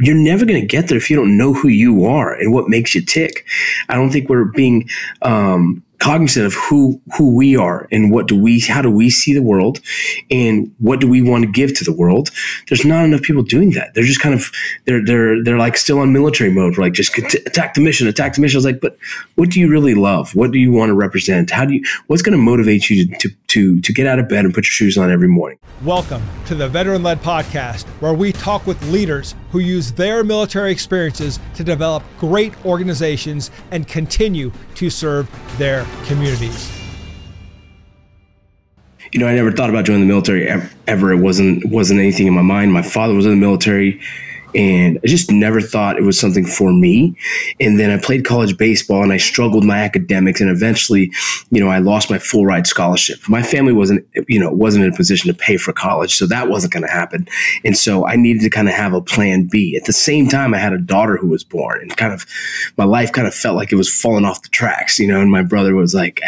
you're never going to get there if you don't know who you are and what makes you tick. I don't think we're being um, cognizant of who who we are and what do we how do we see the world and what do we want to give to the world. There's not enough people doing that. They're just kind of they're they're they're like still on military mode like just attack the mission attack the mission. I was like but what do you really love? What do you want to represent? How do you what's going to motivate you to, to to to get out of bed and put your shoes on every morning? Welcome to the veteran led podcast where we talk with leaders who use their military experiences to develop great organizations and continue to serve their communities. You know, I never thought about joining the military ever. It wasn't wasn't anything in my mind. My father was in the military and I just never thought it was something for me. And then I played college baseball and I struggled my academics and eventually, you know, I lost my full ride scholarship. My family wasn't, you know, wasn't in a position to pay for college, so that wasn't going to happen. And so I needed to kind of have a plan B. At the same time, I had a daughter who was born and kind of my life kind of felt like it was falling off the tracks, you know, and my brother was like,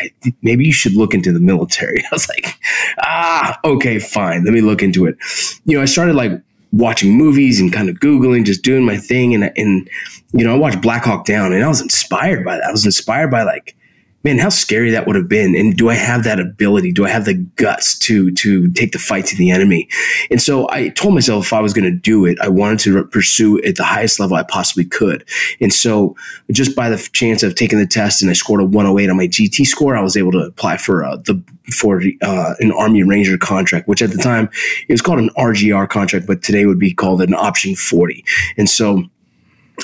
maybe you should look into the military. I was like, ah, okay, fine. Let me look into it. You know, I started like watching movies and kind of googling, just doing my thing, and and you know I watched Black Hawk Down, and I was inspired by that. I was inspired by like man, how scary that would have been. And do I have that ability? Do I have the guts to to take the fight to the enemy? And so I told myself if I was going to do it, I wanted to pursue at the highest level I possibly could. And so just by the chance of taking the test and I scored a 108 on my GT score, I was able to apply for uh, the for uh, an Army Ranger contract, which at the time it was called an RGR contract, but today would be called an Option 40. And so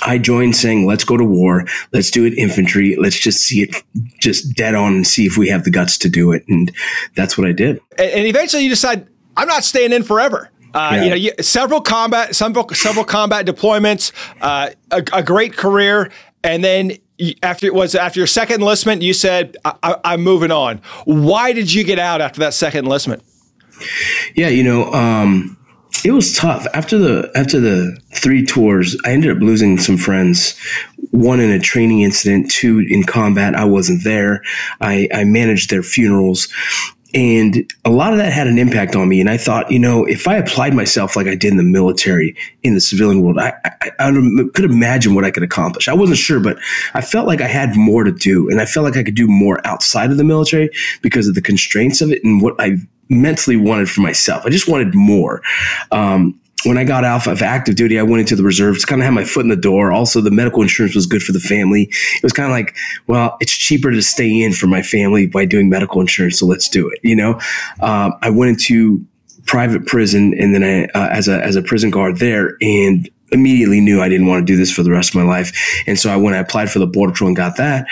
I joined saying, let's go to war. Let's do it infantry. Let's just see it just dead on and see if we have the guts to do it. And that's what I did. And eventually you decide, I'm not staying in forever. Uh, yeah. You know, you, several combat, several, several combat deployments, uh, a, a, great career, and then after it was after your second enlistment, you said, I, am moving on." Why did you get out after that second enlistment? Yeah, you know, um, it was tough after the after the three tours. I ended up losing some friends. One in a training incident, two in combat. I wasn't there. I, I managed their funerals, and a lot of that had an impact on me. And I thought, you know, if I applied myself like I did in the military, in the civilian world, I, I, I, could imagine what I could accomplish. I wasn't sure, but I felt like I had more to do. And I felt like I could do more outside of the military because of the constraints of it and what I mentally wanted for myself. I just wanted more. Um, when I got out of active duty, I went into the reserves, kind of had my foot in the door. Also, the medical insurance was good for the family. It was kind of like, well, it's cheaper to stay in for my family by doing medical insurance, so let's do it. You know, um, I went into private prison and then I, uh, as a as a prison guard there, and immediately knew I didn't want to do this for the rest of my life. And so I, when I applied for the border patrol and got that,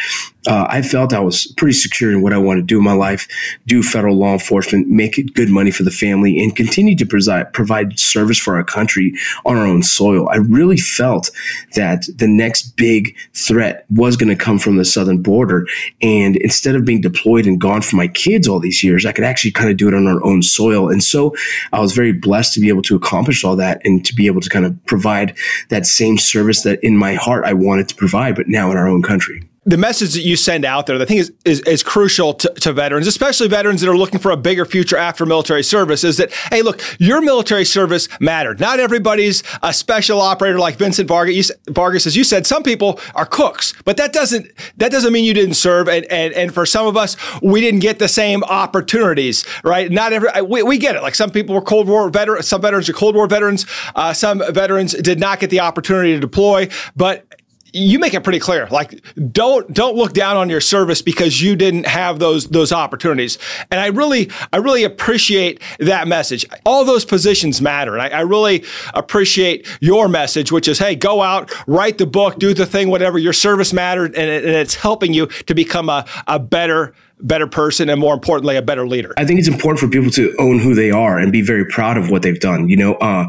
uh, I felt I was pretty secure in what I wanted to do in my life, do federal law enforcement, make good money for the family, and continue to provide, provide service for our country on our own soil. I really felt that the next big threat was going to come from the southern border. And instead of being deployed and gone for my kids all these years, I could actually kind of do it on our own soil. And so I was very blessed to be able to accomplish all that and to be able to kind of provide that same service that in my heart I wanted to provide, but now in our own country the message that you send out there, I think is, is, is crucial to, to, veterans, especially veterans that are looking for a bigger future after military service, is that, hey, look, your military service mattered. Not everybody's a special operator like Vincent Vargas. Vargas, as you said, some people are cooks, but that doesn't that doesn't mean you didn't serve. And, and, and for some of us, we didn't get the same opportunities, right? Not every, we, we get it. Like some people were Cold War veterans, some veterans are Cold War veterans, uh, some veterans did not get the opportunity to deploy, but you make it pretty clear. Like, don't don't look down on your service because you didn't have those those opportunities. And I really I really appreciate that message. All those positions matter, and I, I really appreciate your message, which is, hey, go out, write the book, do the thing, whatever. Your service mattered, and, it, and it's helping you to become a a better better person and more importantly a better leader. I think it's important for people to own who they are and be very proud of what they've done you know? Uh,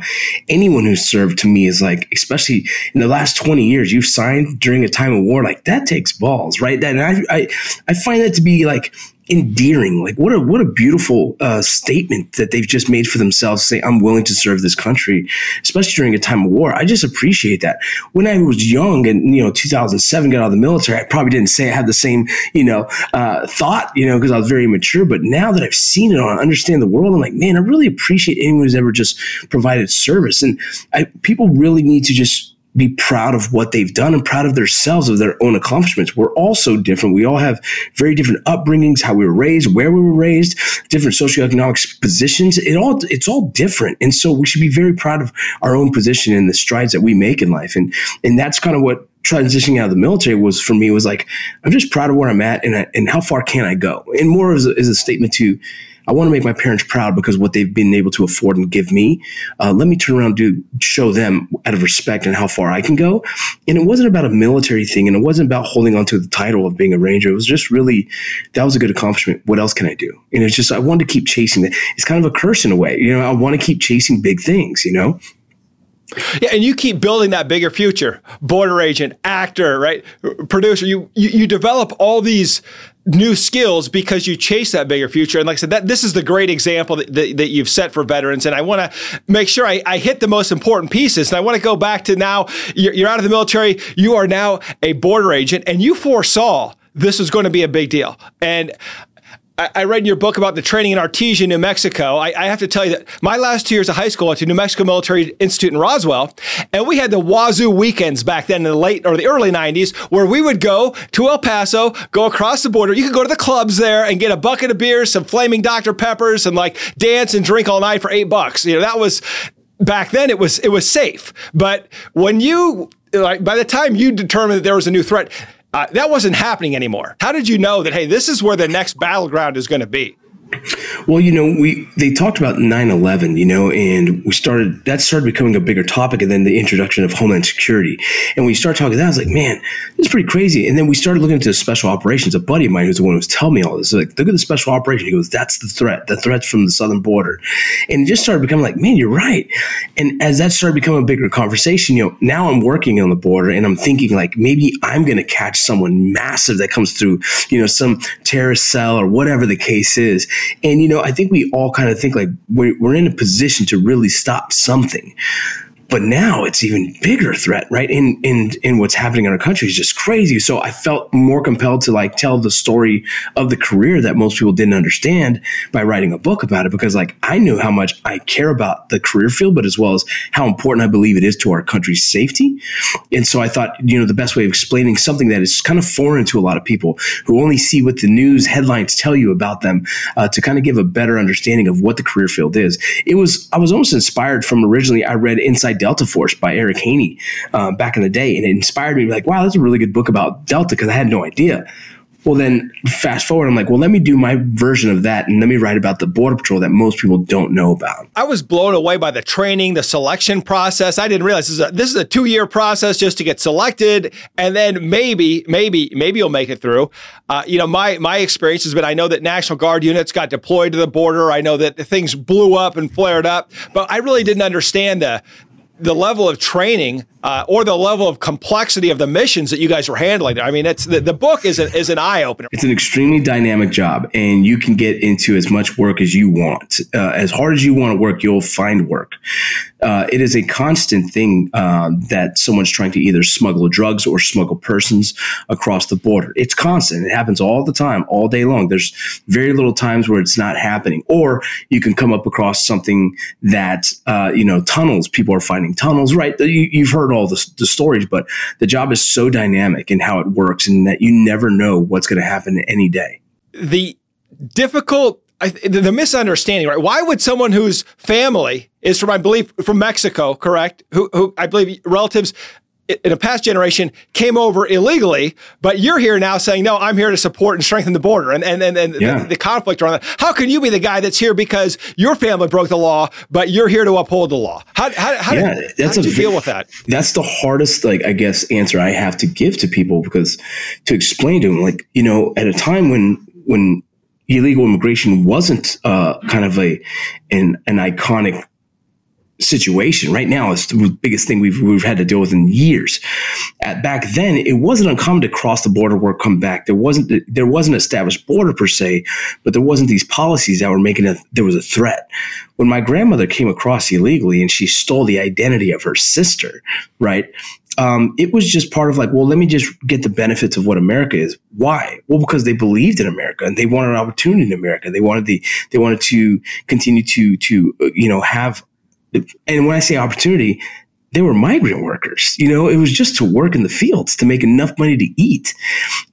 anyone who's served to me is like especially in the last 20 years you've signed during a time of war like that takes balls right? That, and i i, I find that to be like endearing. Like what a what a beautiful uh, statement that they've just made for themselves. Say I'm willing to serve this country, especially during a time of war. I just appreciate that. When I was young and you know 2007 got out of the military, I probably didn't say I had the same you know uh, thought you know because I was very mature. But now that I've seen it, I understand the world. I'm like, man, I really appreciate anyone who's ever just provided service, and I, people really need to just be proud of what they've done and proud of themselves, of their own accomplishments. We're all so different. We all have very different upbringings, how we were raised, where we were raised, different socioeconomic positions. It all it's all different, and so we should be very proud of our own position and the strides that we make in life. And and that's kind of what transitioning out of the military was for me was like I'm just proud of where I'm at and I, and how far can I go. And more is a, as a statement to I want to make my parents proud because what they've been able to afford and give me. Uh, let me turn around to show them out of respect and how far I can go. And it wasn't about a military thing, and it wasn't about holding on to the title of being a ranger. It was just really that was a good accomplishment. What else can I do? And it's just I wanted to keep chasing that. It's kind of a curse in a way, you know. I want to keep chasing big things, you know. Yeah, and you keep building that bigger future. Border agent, actor, right? Producer. You you, you develop all these new skills because you chase that bigger future. And like I said, that this is the great example that, that, that you've set for veterans. And I want to make sure I, I, hit the most important pieces. And I want to go back to now you're, you're out of the military. You are now a border agent and you foresaw this was going to be a big deal. And I, read in your book about the training in Artesia, New Mexico. I, I, have to tell you that my last two years of high school, went to New Mexico Military Institute in Roswell, and we had the Wazoo weekends back then in the late or the early 90s where we would go to El Paso, go across the border. You could go to the clubs there and get a bucket of beer, some flaming Dr. Peppers, and like dance and drink all night for eight bucks. You know, that was back then it was it was safe. But when you like by the time you determined that there was a new threat, that wasn't happening anymore. How did you know that, hey, this is where the next battleground is going to be? Well, you know, we they talked about 9/11, you know, and we started that started becoming a bigger topic, and then the introduction of Homeland Security. And when you start talking that, I was like, man, this is pretty crazy. And then we started looking into special operations. A buddy of mine who's the one who was telling me all this, like, look at the special operation. He goes, that's the threat. The threat's from the southern border, and it just started becoming like, man, you're right. And as that started becoming a bigger conversation, you know, now I'm working on the border, and I'm thinking like maybe I'm going to catch someone massive that comes through, you know, some terrorist cell or whatever the case is and, you know, I think we all kind of think like we're, we're in a position to really stop something. But now it's even bigger threat, right? In in in what's happening in our country is just crazy. So I felt more compelled to like tell the story of the career that most people didn't understand by writing a book about it because like I knew how much I care about the career field, but as well as how important I believe it is to our country's safety. And so I thought, you know, the best way of explaining something that is kind of foreign to a lot of people who only see what the news headlines tell you about them uh, to kind of give a better understanding of what the career field is. It was I was almost inspired from originally I read Inside Delta Force by Eric Haney uh, back in the day, and it inspired me. Like, wow, that's a really good book about Delta because I had no idea. Well, then fast forward, I'm like, well, let me do my version of that and let me write about the Border Patrol that most people don't know about. I was blown away by the training, the selection process. I didn't realize this is a, this is a two year process just to get selected. And then maybe, maybe, maybe you'll make it through. Uh, you know, my, my experience has been I know that National Guard units got deployed to the border. I know that things blew up and flared up, but I really didn't understand the, the level of training uh, or the level of complexity of the missions that you guys were handling. I mean, it's the, the book is, a, is an eye opener. It's an extremely dynamic job, and you can get into as much work as you want. Uh, as hard as you want to work, you'll find work. Uh, it is a constant thing uh, that someone's trying to either smuggle drugs or smuggle persons across the border. It's constant. It happens all the time, all day long. There's very little times where it's not happening. Or you can come up across something that, uh, you know, tunnels, people are finding tunnels, right? You, have heard all the, the stories, but the job is so dynamic in how it works and that you never know what's going to happen any day. The difficult I, the misunderstanding, right? Why would someone whose family is from, I believe, from Mexico, correct? Who, who I believe relatives in a past generation came over illegally, but you're here now saying, no, I'm here to support and strengthen the border and, and, and, and yeah. the, the, conflict around that. How can you be the guy that's here because your family broke the law, but you're here to uphold the law? How, how, how yeah, did, that's how did you deal with that? That's the hardest, like, I guess, answer I have to give to people because to explain to them, like, you know, at a time when, when illegal immigration wasn't uh, kind of a, an, an iconic situation right now is the biggest thing we've, we've had to deal with in years. At, back then, it wasn't uncommon to cross the border, work, come back. There wasn't there wasn't established border per se, but there wasn't these policies that were making it. There was a threat. When my grandmother came across illegally and she stole the identity of her sister, right? Um, it was just part of like, well, let me just get the benefits of what America is. Why? Well, because they believed in America and they wanted an opportunity in America. They wanted the they wanted to continue to to uh, you know have and when I say opportunity, they were migrant workers. You know, it was just to work in the fields to make enough money to eat.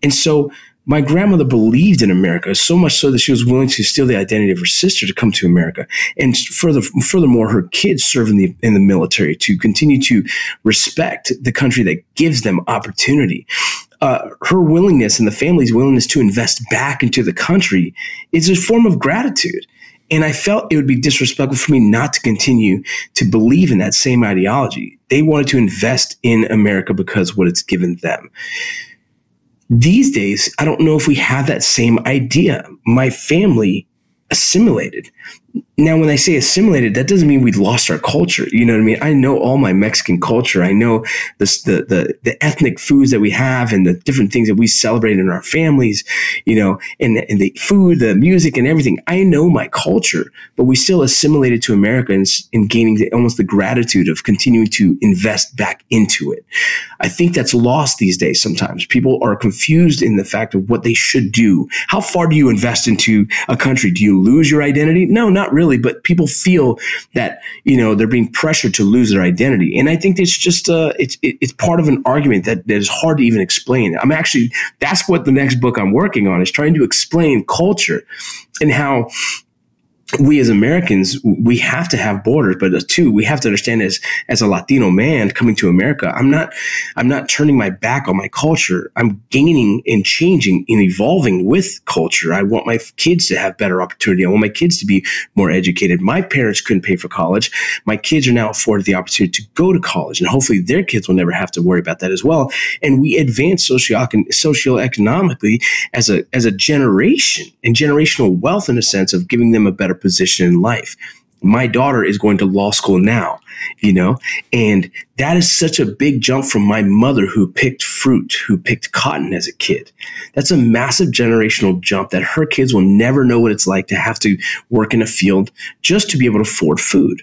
And so my grandmother believed in America so much so that she was willing to steal the identity of her sister to come to America. And further, furthermore, her kids serve in the, in the military to continue to respect the country that gives them opportunity. Uh, her willingness and the family's willingness to invest back into the country is a form of gratitude. And I felt it would be disrespectful for me not to continue to believe in that same ideology. They wanted to invest in America because what it's given them. These days, I don't know if we have that same idea. My family assimilated now when i say assimilated that doesn't mean we lost our culture. You know what i mean? I know all my mexican culture. I know the, the the ethnic foods that we have and the different things that we celebrate in our families you know and, and the food the music and everything. I know my culture but we still assimilated to america and, gaining the, almost the gratitude of continuing to invest back into it. I think that's lost these days sometimes. People are confused in the fact of what they should do. How far do you invest into a country? Do you lose your identity? No not really but people feel that you know they're being pressured to lose their identity, and I think it's just uh, it's it's part of an argument that, that is hard to even explain. I'm actually that's what the next book I'm working on is trying to explain culture and how we as Americans, we have to have borders, but two, we have to understand as as a Latino man coming to America, I'm not I'm not turning my back on my culture. I'm gaining and changing and evolving with culture. I want my kids to have better opportunity. I want my kids to be more educated. My parents couldn't pay for college. My kids are now afforded the opportunity to go to college, and hopefully their kids will never have to worry about that as well. And we advance socio socioeconomically as a as a generation and generational wealth in a sense of giving them a better position in life. My daughter is going to law school now, you know, and that is such a big jump from my mother who picked fruit, who picked cotton as a kid. That's a massive generational jump that her kids will never know what it's like to have to work in a field just to be able to afford food.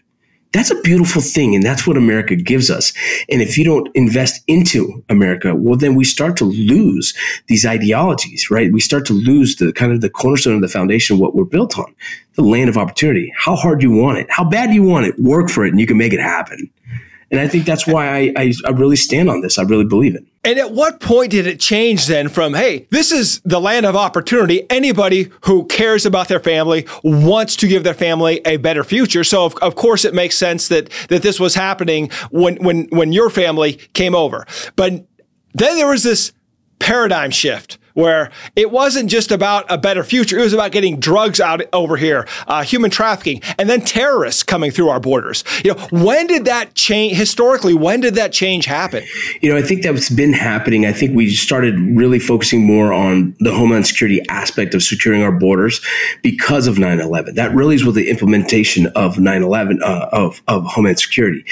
That's a beautiful thing. And that's what America gives us. And if you don't invest into America, well, then we start to lose these ideologies, right? We start to lose the kind of the cornerstone of the foundation of what we're built on, the land of opportunity. How hard you want it? How bad you want it? Work for it and you can make it happen. And I think that's why I, I, I, really stand on this. I really believe it. And at what point did it change then from, hey, this is the land of opportunity. Anybody who cares about their family wants to give their family a better future. So of, of course it makes sense that that this was happening when when when your family came over. But then there was this paradigm shift where it wasn't just about a better future. It was about getting drugs out over here, uh, human trafficking, and then terrorists coming through our borders. You know, when did that change historically? When did that change happen? You know, I think that's been happening. I think we started really focusing more on the homeland security aspect of securing our borders because of 9-11. That really is with the implementation of 9-11 uh, of, of homeland security.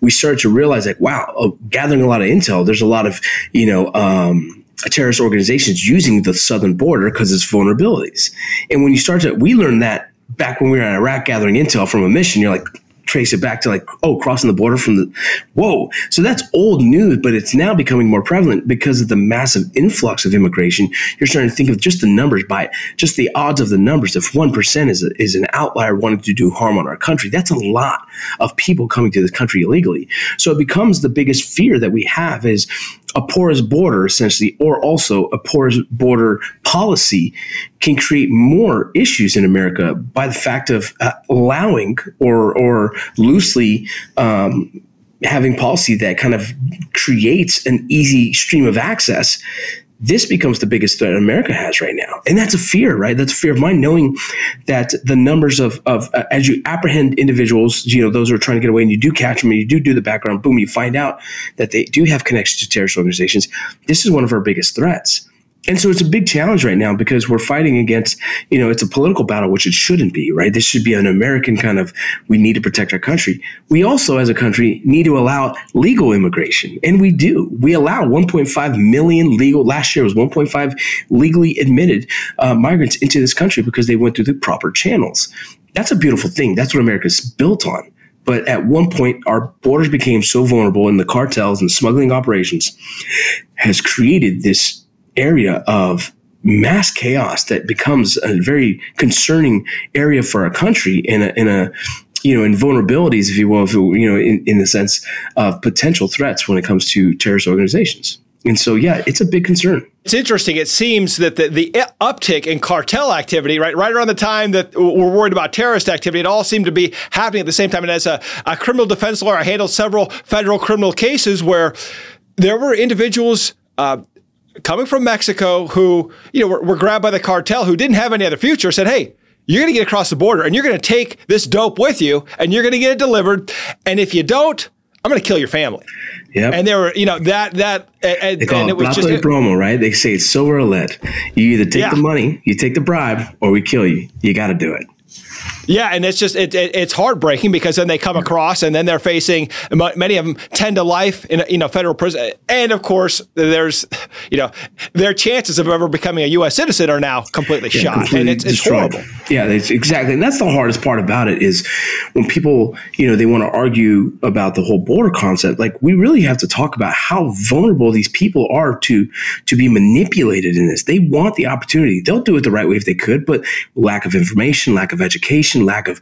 We started to realize like, wow, uh, gathering a lot of intel, there's a lot of, you know, um, terrorist organizations using the southern border because it's vulnerabilities. And when you start to, we learned that back when we were in Iraq gathering intel from a mission, you're like, trace it back to like, oh, crossing the border from the, whoa. So that's old news, but it's now becoming more prevalent because of the massive influx of immigration. You're starting to think of just the numbers by just the odds of the numbers. If 1% is, a, is an outlier wanting to do harm on our country, that's a lot of people coming to this country illegally. So it becomes the biggest fear that we have is a porous border, essentially, or also a porous border policy can create more issues in America by the fact of uh, allowing or, or loosely um, having policy that kind of creates an easy stream of access this becomes the biggest threat America has right now. And that's a fear, right? That's a fear of mine, knowing that the numbers of, of uh, as you apprehend individuals, you know, those who are trying to get away and you do catch them and you do do the background, boom, you find out that they do have connections to terrorist organizations. This is one of our biggest threats. And so it's a big challenge right now because we're fighting against, you know, it's a political battle, which it shouldn't be, right? This should be an American kind of, we need to protect our country. We also, as a country, need to allow legal immigration. And we do. We allow 1.5 million legal, last year was 1.5 legally admitted uh, migrants into this country because they went through the proper channels. That's a beautiful thing. That's what America's built on. But at one point, our borders became so vulnerable and the cartels and smuggling operations has created this area of mass chaos that becomes a very concerning area for our country in a, in a you know, and vulnerabilities, if you will, if it, you know, in, in the sense of potential threats when it comes to terrorist organizations. And so, yeah, it's a big concern. It's interesting. It seems that the, the uptick in cartel activity, right, right around the time that we're worried about terrorist activity, it all seemed to be happening at the same time. And as a, a criminal defense lawyer, I handled several federal criminal cases where there were individuals uh, coming from Mexico who, you know, were, were grabbed by the cartel who didn't have any other future. Said, "Hey, you're going to get across the border and you're going to take this dope with you and you're going to get it delivered. And if you don't, I'm going to kill your family." Yeah. And there were, you know, that that and, they call and it, it was just promo, right? They say it's silver or lead. You either take yeah. the money, you take the bribe, or we kill you. You got to do it. Yeah, and it's just it, it, it's heartbreaking because then they come across and then they're facing many of them tend to life in you know federal prison, and of course there's you know their chances of ever becoming a U.S. citizen are now completely yeah, shot, completely and it's, it's horrible. Yeah, it's exactly, and that's the hardest part about it is when people you know they want to argue about the whole border concept. Like we really have to talk about how vulnerable these people are to to be manipulated in this. They want the opportunity. They'll do it the right way if they could, but lack of information, lack of education information, lack of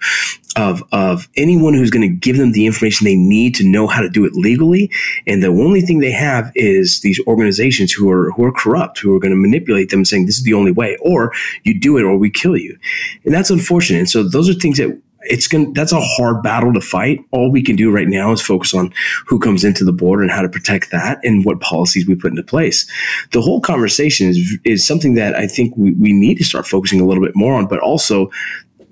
of of anyone who's going to give them the information they need to know how to do it legally. And the only thing they have is these organizations who are who are corrupt, who are going to manipulate them, saying this is the only way, or you do it or we kill you. And that's unfortunate. And so those are things that it's going that's a hard battle to fight. All we can do right now is focus on who comes into the border and how to protect that and what policies we put into place. The whole conversation is is something that I think we, we need to start focusing a little bit more on, but also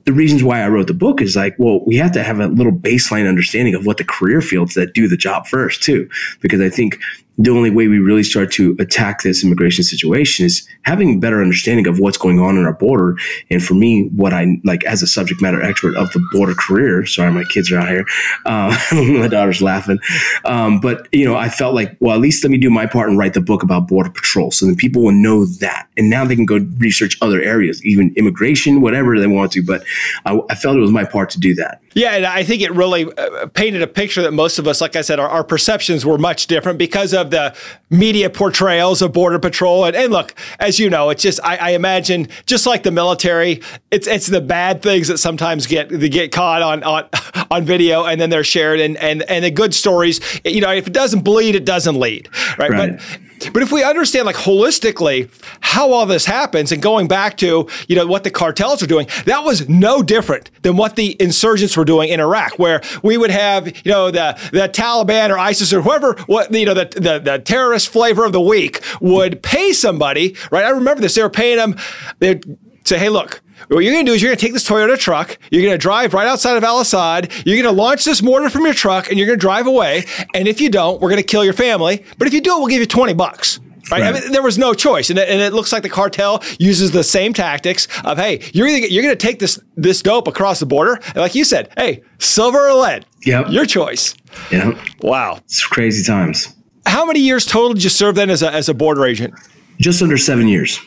the reasons why I wrote the book is like, well, we have to have a little baseline understanding of what the career fields that do the job first, too. Because I think the only way we really start to attack this immigration situation is having a better understanding of what's going on in our border. And for me, what I like as a subject matter expert of the border career, sorry, my kids are out here. Uh, my daughter's laughing. Um, but, you know, I felt like, well, at least let me do my part and write the book about border patrol. So then people will know that. And now they can go research other areas, even immigration, whatever they want to. But I, I felt it was my part to do that. Yeah, and I think it really uh, painted a picture that most of us, like I said, our, our, perceptions were much different because of the media portrayals of Border Patrol. And, and look, as you know, it's just I, I, imagine just like the military, it's it's the bad things that sometimes get get caught on on on video and then they're shared, and and and the good stories. You know, if it doesn't bleed, it doesn't lead, right? right. But but if we understand like holistically how all this happens and going back to, you know, what the cartels are doing, that was no different than what the insurgents were doing in Iraq, where we would have, you know, the, the Taliban or ISIS or whoever, what, you know, the, the, the terrorist flavor of the week would pay somebody, right? I remember this. They were paying them, they'd say, hey, look, what you're going to do is you're going to take this Toyota truck, you're going to drive right outside of Al Asad, you're going to launch this mortar from your truck, and you're going to drive away. And if you don't, we're going to kill your family. But if you do it, we'll give you 20 bucks. Right? right. I mean, there was no choice, and it, and it, looks like the cartel uses the same tactics of, hey, you're either, you're going to take this this dope across the border, and like you said, hey, silver or lead, yep. your choice. Yeah. Wow. It's crazy times. How many years total did you serve then as a as a border agent? Just under seven years,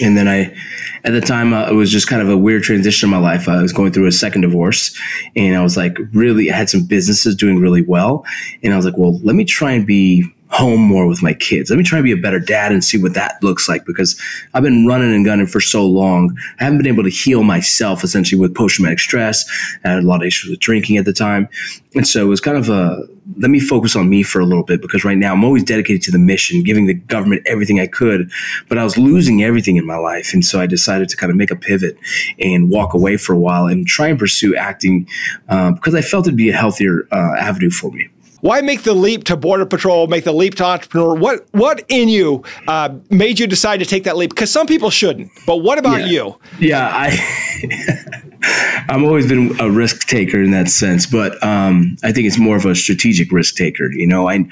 and then I at the time uh, it was just kind of a weird transition in my life. I was going through a second divorce and I was like really I had some businesses doing really well and I was like, well, let me try and be home more with my kids. Let me try and be a better dad and see what that looks like because I've been running and gunning for so long. I haven't been able to heal myself essentially with post traumatic stress. I had a lot of issues with drinking at the time. And so it was kind of a let me focus on me for a little bit because right now I'm always dedicated to the mission, giving the government everything I could, but I was losing everything in my life. And so I decided to kind of make a pivot and walk away for a while and try and pursue acting uh, because I felt it'd be a healthier uh, avenue for me why make the leap to border patrol? Make the leap to entrepreneur? What what in you uh, made you decide to take that leap? Because some people shouldn't. But what about yeah. you? Yeah, I I've always been a risk taker in that sense, but um, I think it's more of a strategic risk taker. You know, I,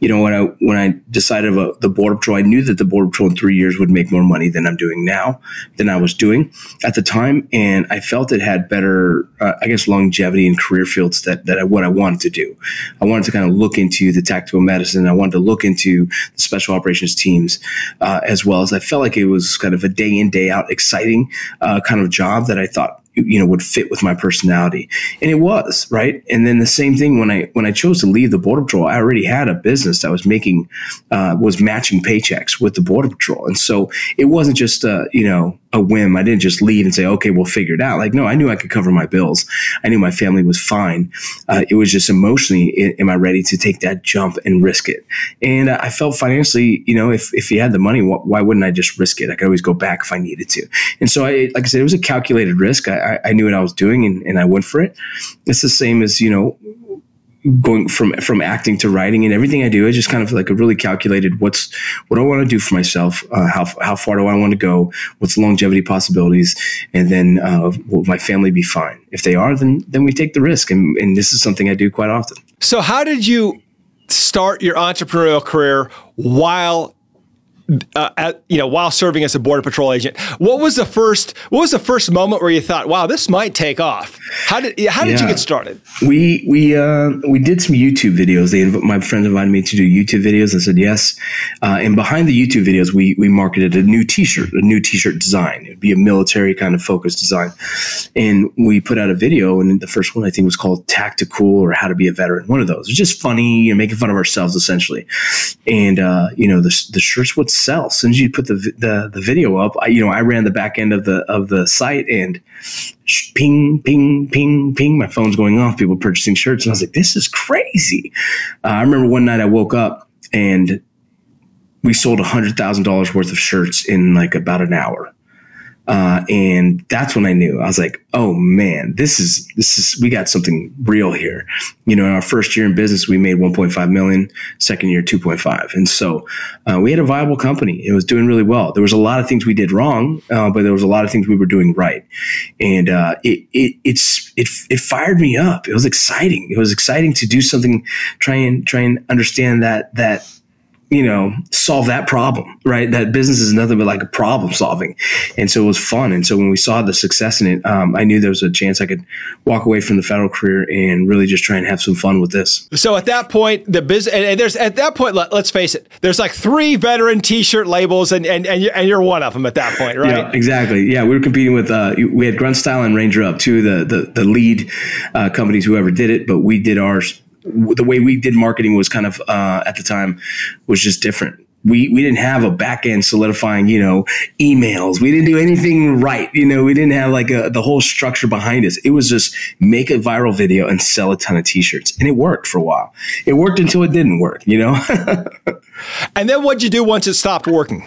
you know, when I when I decided about the border patrol, I knew that the border patrol in three years would make more money than I'm doing now, than I was doing at the time, and I felt it had better, uh, I guess, longevity and career fields that that I, what I wanted to do. I wanted to kind of look into the tactical medicine. I wanted to look into the special operations teams, uh, as well as I felt like it was kind of a day in day out exciting uh, kind of job that I thought you know would fit with my personality. And it was right? And then the same thing when i when i chose to leave the border patrol i already had a business that was making uh, was matching paychecks with the border patrol. And so it wasn't just a you know a whim. I didn't just leave and say okay we'll figure it out. Like no i knew i could cover my bills. I knew my family was fine. Uh, it was just emotionally am i ready to take that jump and risk it? And i felt financially you know if, if you had the money why wouldn't i just risk it? I could always go back if i needed to. And so i like i said it was a calculated risk. I, I, I knew what I was doing and, and I went for it. It's the same as, you know, going from from acting to writing and everything I do, I just kind of like a really calculated what's what I want to do for myself, uh, how how far do I want to go, what's longevity possibilities, and then uh, will my family be fine? If they are, then then we take the risk, and and this is something I do quite often. So how did you start your entrepreneurial career while uh, at, you know, while serving as a border patrol agent. What was the first? What was the first moment where you thought, "Wow, this might take off"? How did How did yeah. you get started? We we uh, we did some YouTube videos. They my friends invited me to do YouTube videos. I said yes. Uh, and behind the YouTube videos, we we marketed a new T-shirt, a new T-shirt design. It'd be a military kind of focused design, and we put out a video. And the first one I think was called "Tactical" or "How to Be a Veteran." One of those. It was just funny, you know, making fun of ourselves essentially. And uh, you know, the the shirts would sell. As soon as you put the, the, the video up, I, you know, I ran the back end of the, of the site and ping, ping, ping, ping, my phone's going off, people purchasing shirts. And I was like, this is crazy. Uh, I remember one night I woke up and we sold hundred thousand dollars worth of shirts in like about an hour. Uh, and that's when I knew I was like, oh man, this is, this is, we got something real here. You know, in our first year in business, we made 1.5 million, second year, 2.5. And so, uh, we had a viable company. It was doing really well. There was a lot of things we did wrong, uh, but there was a lot of things we were doing right. And, uh, it, it, it's, it, it fired me up. It was exciting. It was exciting to do something, try and, try and understand that, that, you know, solve that problem, right? That business is nothing but like a problem solving. And so it was fun. And so when we saw the success in it, um, I knew there was a chance I could walk away from the federal career and really just try and have some fun with this. So at that point, the business, and there's at that point, let, us face it, there's like three veteran t-shirt labels and, and, and, you're, and you're one of them at that point, right? Yeah, exactly. Yeah. We were competing with, uh, we had Grunt Style and Ranger Up, two of the, the, the lead uh, companies who ever did it, but we did ours the way we did marketing was kind of uh, at the time was just different. We we didn't have a back end solidifying, you know, emails. We didn't do anything right. You know, we didn't have like a, the whole structure behind us. It was just make a viral video and sell a ton of t-shirts, and it worked for a while. It worked until it didn't work. You know. and then what'd you do once it stopped working?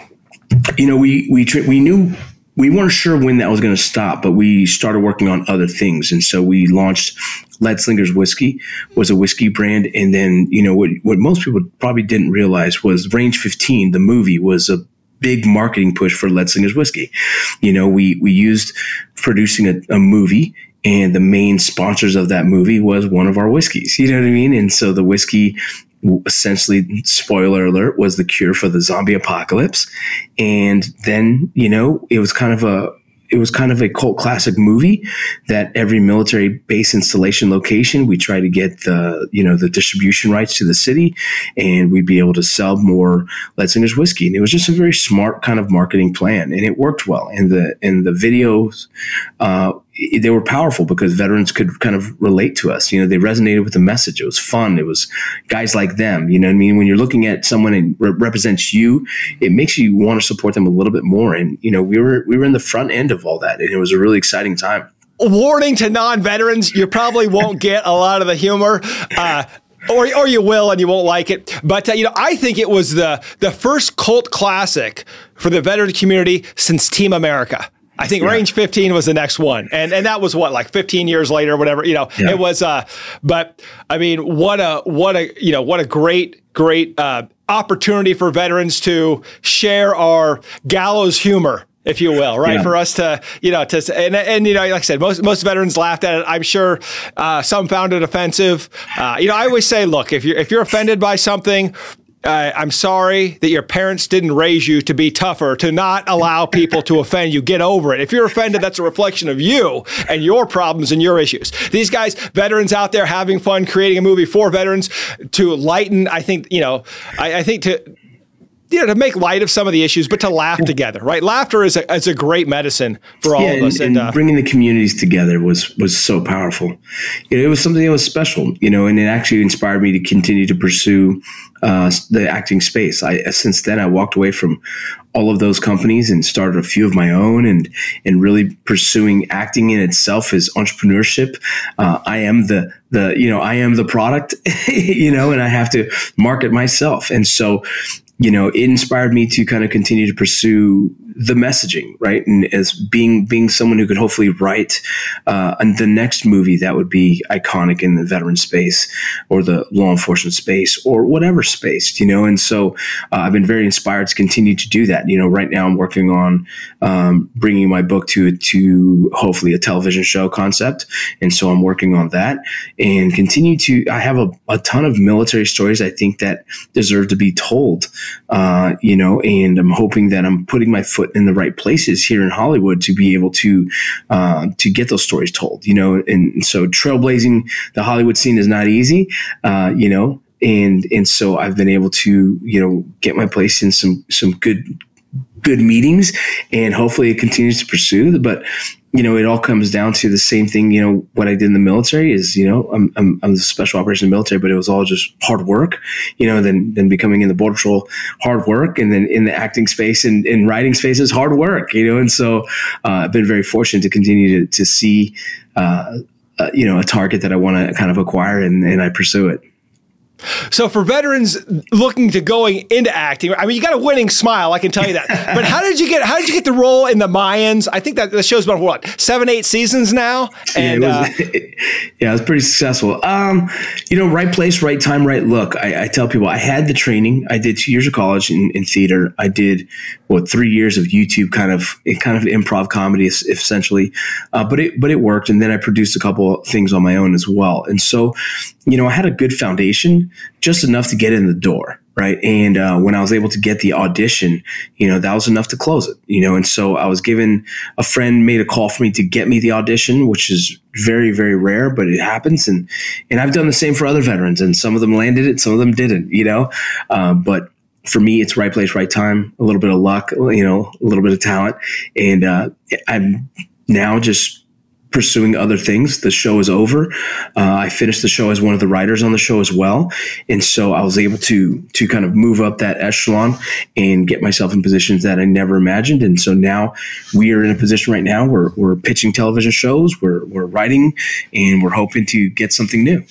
You know, we we we knew we weren't sure when that was going to stop, but we started working on other things. And so we launched Lead Slingers Whiskey was a whiskey brand. And then, you know, what, what most people probably didn't realize was Range 15, the movie was a big marketing push for Lead Slingers Whiskey. You know, we, we used producing a, a movie and the main sponsors of that movie was one of our whiskeys. You know what I mean? And so the whiskey essentially spoiler alert was the cure for the zombie apocalypse. And then you know it was kind of a it was kind of a cult classic movie that every military base installation location we try to get the you know the distribution rights to the city and we'd be able to sell more Lead Slingers whiskey. And it was just a very smart kind of marketing plan and it worked well. And the and the videos uh, they were powerful because veterans could kind of relate to us. You know, they resonated with the message. It was fun. It was guys like them. You know I mean? When you're looking at someone and re- represents you, it makes you want to support them a little bit more. And, you know, we were, we were in the front end of all that and it was a really exciting time. Warning to non-veterans, you probably won't get a lot of the humor. Uh, or, or you will and you won't like it. But uh, you know, I think it was the the first cult classic for the veteran community since Team America. I think yeah. range 15 was the next one. And and that was what like 15 years later whatever, you know. Yeah. It was uh but I mean what a what a you know what a great great uh opportunity for veterans to share our gallows humor if you will, right? Yeah. For us to, you know, to and, and you know, like I said, most most veterans laughed at it. I'm sure uh, some found it offensive. Uh, you know, I always say, look, if you're if you're offended by something, uh, I'm sorry that your parents didn't raise you to be tougher, to not allow people to offend you. Get over it. If you're offended, that's a reflection of you and your problems and your issues. These guys, veterans out there having fun creating a movie for veterans to lighten, I think, you know, I, I think to you know, to make light of some of the issues, but to laugh yeah. together, right? Laughter is a, is a great medicine for all yeah, of us. And, and uh, bringing the communities together was was so powerful. You know, it was something that was special. You know, and it actually inspired me to continue to pursue uh, the acting space. I since then I walked away from all of those companies and started a few of my own, and and really pursuing acting in itself as entrepreneurship. Uh, I am the the you know I am the product, you know, and I have to market myself, and so you know, it inspired me to kind of continue to pursue the messaging, right? And as being being someone who could hopefully write uh, the next movie that would be iconic in the veteran space or the law enforcement space or whatever space, you know. And so uh, I've been very inspired to continue to do that. You know, right now I'm working on um, bringing my book to to hopefully a television show concept, and so I'm working on that and continue to. I have a, a ton of military stories I think that deserve to be told, uh, you know, and I'm hoping that I'm putting my foot in the right places here in Hollywood to be able to uh, to get those stories told. You know, and so trailblazing the Hollywood scene is not easy. Uh, you know, and and so I've been able to you know get my place in some some good good meetings and hopefully it continues to pursue but you know, it all comes down to the same thing. You know, what I did in the military is, you know, I'm, I'm, I'm special operations military, but it was all just hard work, you know, then, then becoming in the border patrol, hard work. And then in the acting space and in writing spaces, hard work, you know? And so uh, I've been very fortunate to continue to, to see, uh, uh, you know, a target that I want to kind of acquire and, and I pursue it. So for veterans looking to going into acting, I mean, you got a winning smile, I can tell you that. but how did you get how did you get the role in the Mayans? I think that the show's been what seven, eight seasons now, and yeah, it was, uh, yeah, it was pretty successful. Um, you know, right place, right time, right look. I, I, tell people I had the training. I did two years of college in, in theater. I did what three years of YouTube kind of kind of improv comedy essentially, uh, but it but it worked. And then I produced a couple things on my own as well. And so, you know, I had a good foundation just enough to get in the door right? And uh, when i was able to get the audition you know that was enough to close it you know? And so i was given a friend made a call for me to get me the audition which is very very rare but it happens. And and i've done the same for other veterans and some of them landed it some of them didn't you know? Uh, but for me, it's right place, right time, a little bit of luck, you know, a little bit of talent. And uh, I'm now just pursuing other things. The show is over. Uh, I finished the show as one of the writers on the show as well, and so I was able to to kind of move up that echelon and get myself in positions that I never imagined. And so now we are in a position right now where we're pitching television shows, we're we're writing, and we're hoping to get something new.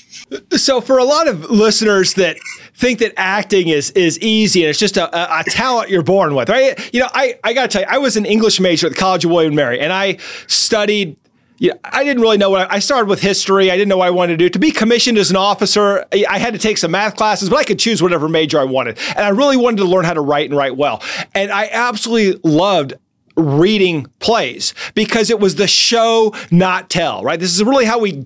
So for a lot of listeners that think that acting is is easy and it's just a, a, a talent you're born with, right? You know, I, I got to tell you, I was an English major at the College of William and Mary, and I studied yeah, I didn't really know what I, I, started with history. I didn't know what I wanted to do. To be commissioned as an officer, I had to take some math classes, but I could choose whatever major I wanted. And I really wanted to learn how to write and write well. And I absolutely loved reading plays because it was the show, not tell, right? This is really how we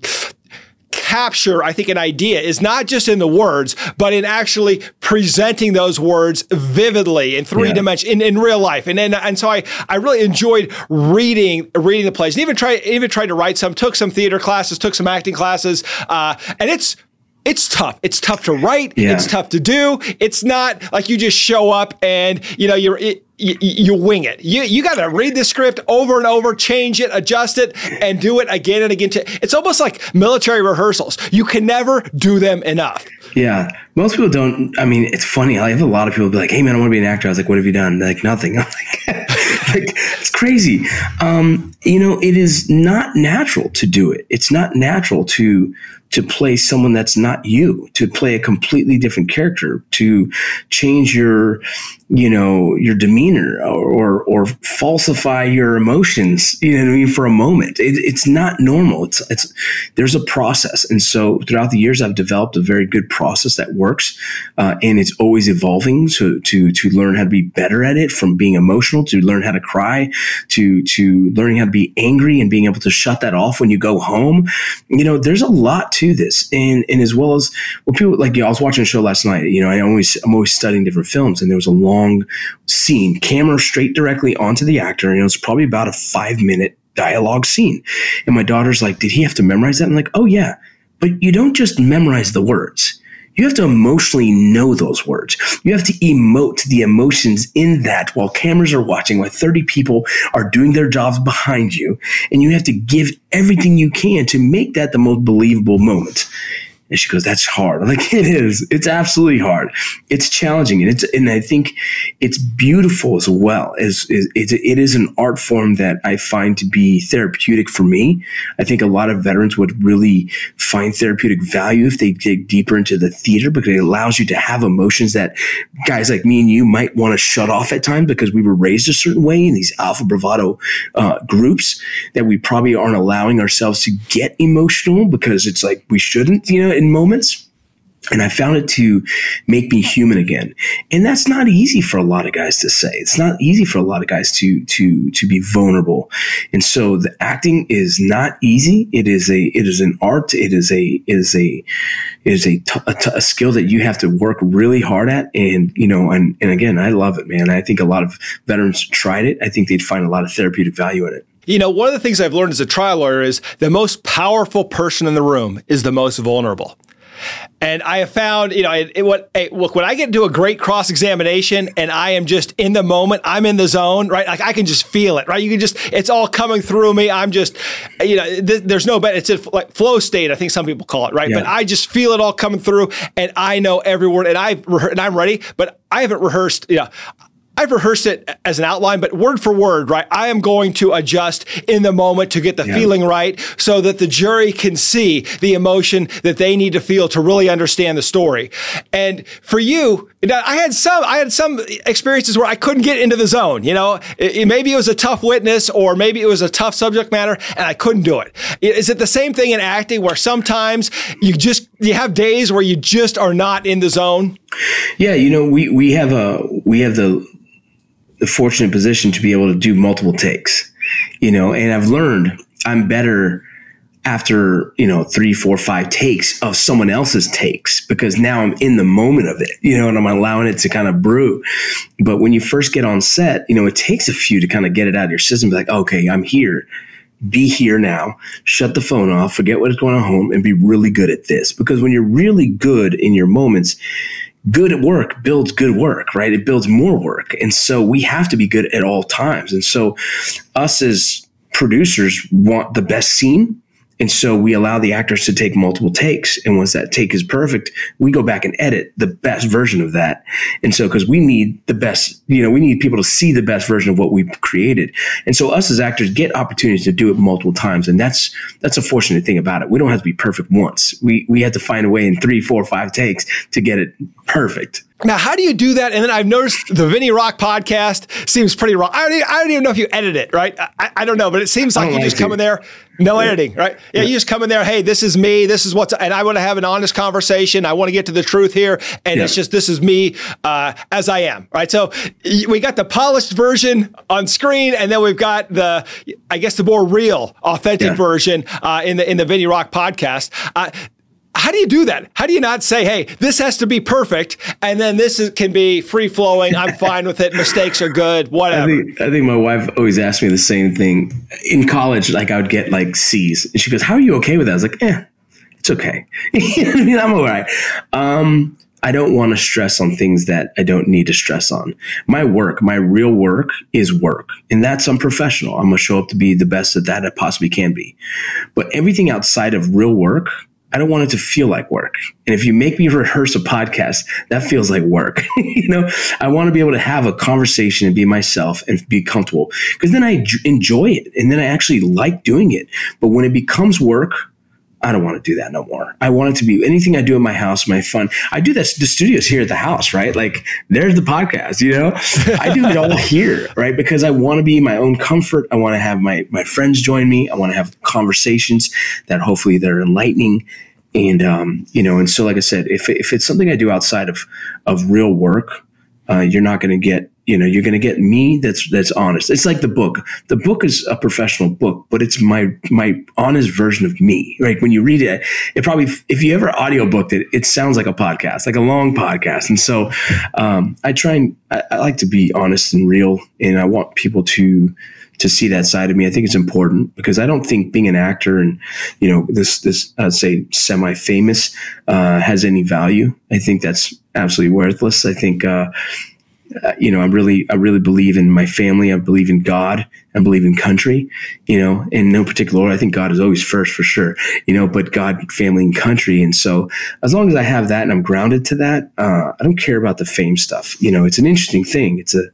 capture, I think, an idea is not just in the words, but in actually presenting those words vividly in three yeah. dimensions in, in real life. And, and and so I, I really enjoyed reading reading the plays and even tried even tried to write some, took some theater classes, took some acting classes, uh, and it's it's tough. It's tough to write. Yeah. It's tough to do. It's not like you just show up and you know you're. It, you, you, wing it. You you got to read the script over and over, change it, adjust it, and do it again and again. It's almost like military rehearsals. You can never do them enough. Yeah, most people don't. I mean, it's funny. I have a lot of people be like, "Hey, man, I want to be an actor." I was like, "What have you done?" They're like, "Nothing." I'm like, like it's crazy. Um, you know, it is not natural to do it. It's not natural to to play someone that's not you, to play a completely different character, to change your, you know, your demeanor or, or, or falsify your emotions, you know what I mean, for a moment. It, it's not normal. It's, it's, there's a process. And so throughout the years, I've developed a very good process that works. Uh, and it's always evolving to, to, to learn how to be better at it from being emotional to learn how to cry to, to learning how to be angry and being able to shut that off when you go home. You know, there's a lot to to this. And and as well as well, people like yeah, I was watching a show last night. You know, I always I'm always studying different films, and there was a long scene, camera straight directly onto the actor, and it was probably about a five minute dialogue scene. And my daughter's like, "Did he have to memorize that?" I'm like, "Oh yeah." But you don't just memorize the words You have to emotionally know those words. You have to emote the emotions in that while cameras are watching, while 30 people are doing their jobs behind you. And you have to give everything you can to make that the most believable moment. And she goes, "That's hard." I'm like, "It is. It's absolutely hard. It's challenging, and it's and I think it's beautiful as well. As it, it is an art form that I find to be therapeutic for me. I think a lot of veterans would really find therapeutic value if they dig deeper into the theater because it allows you to have emotions that guys like me and you might want to shut off at times because we were raised a certain way in these alpha bravado uh, groups that we probably aren't allowing ourselves to get emotional because it's like we shouldn't, you know." In moments. And I found it to make me human again. And that's not easy for a lot of guys to say. It's not easy for a lot of guys to, to, to be vulnerable. And so the acting is not easy. It is a, it is an art. It is a, it is a, it is a, t- a, t- a skill that you have to work really hard at. And, you know, and, and again, I love it, man. I think a lot of veterans tried it. I think they'd find a lot of therapeutic value in it. You know, one of the things I've learned as a trial lawyer is the most powerful person in the room is the most vulnerable. And I have found, you know, it, it, what hey, look when I get into a great cross examination and I am just in the moment, I'm in the zone, right? Like I can just feel it, right? You can just, it's all coming through me. I'm just, you know, th- there's no better. It's a like flow state. I think some people call it, right? Yeah. But I just feel it all coming through, and I know every word, and i've and I'm ready. But I haven't rehearsed. You know, I've rehearsed it as an outline, but word for word, right? I am going to adjust in the moment to get the yeah. feeling right so that the jury can see the emotion that they need to feel to really understand the story. And for you, I had some, I had some experiences where I couldn't get into the zone. You know, it, maybe it was a tough witness or maybe it was a tough subject matter and I couldn't do it. Is it the same thing in acting where sometimes you just, you have days where you just are not in the zone? Yeah. You know, we, we have a, we have the, the fortunate position to be able to do multiple takes, you know, and I've learned I'm better after, you know, three, four, five takes of someone else's takes because now I'm in the moment of it, you know, and I'm allowing it to kind of brew. But when you first get on set, you know, it takes a few to kind of get it out of your system. Be like, okay, I'm here. Be here now. Shut the phone off. Forget what is going on home and be really good at this. Because when you're really good in your moments, good work builds good work, right? It builds more work. And so we have to be good at all times. And so us as producers want the best scene and so we allow the actors to take multiple takes. And once that take is perfect, we go back and edit the best version of that. And so, cause we need the best, you know, we need people to see the best version of what we've created. And so us as actors get opportunities to do it multiple times. And that's, that's a fortunate thing about it. We don't have to be perfect once. We, we have to find a way in three, four, five takes to get it perfect. Now, how do you do that? And then I've noticed the VinnyRoc podcast seems pretty raw. I don't, even, I don't even know if you edit it, right? I, I don't know, but it seems like you just come in there, no yeah. editing, right? Yeah, yeah, you just come in there. Hey, this is me. This is what's, and I want to have an honest conversation. I want to get to the truth here, and yeah. it's just this is me uh, as I am, right? So we got the polished version on screen, and then we've got the, I guess, the more real, authentic version uh, in the in the VinnyRoc podcast. Uh, how do you do that? How do you not say, "Hey, this has to be perfect," and then this is, can be free flowing? I'm fine with it. Mistakes are good. Whatever. I think, I think my wife always asked me the same thing in college. Like I would get like C's, and she goes, "How are you okay with that?" I was like, "Yeah, it's okay. I mean, I'm all right." Um, I don't want to stress on things that I don't need to stress on. My work, my real work is work. And that's unprofessional. I'm going to show up to be the best that that I possibly can be. But everything outside of real work, I don't want it to feel like work. And if you make me rehearse a podcast, that feels like work. you know, I want to be able to have a conversation and be myself and be comfortable because then I enjoy it and then I actually like doing it. But when it becomes work, I don't want to do that no more. I want it to be anything I do in my house, my fun. I do this, the studios here at the house, right? Like there's the podcast, you know, I do it all here, right? Because I want to be my own comfort. I want to have my, my friends join me. I want to have conversations that hopefully they're enlightening. And, um, you know, and so, like I said, if, if it's something I do outside of, of real work, uh, you're not going to get you know you're going to get me that's that's honest it's like the book the book is a professional book but it's my my honest version of me right when you read it it probably if you ever audiobooked it it sounds like a podcast like a long podcast and so um, i try and I, I like to be honest and real and i want people to to see that side of me. I think it's important because I don't think being an actor and you know this this I'd say semi famous uh, has any value. I think that's absolutely worthless. I think. Uh, uh, you know, I really, I really believe in my family. I believe in God. I believe in country. You know, in no particular order. I think God is always first for sure. You know, but God, family, and country. And so, as long as I have that and I'm grounded to that, uh, I don't care about the fame stuff. You know, it's an interesting thing. It's a,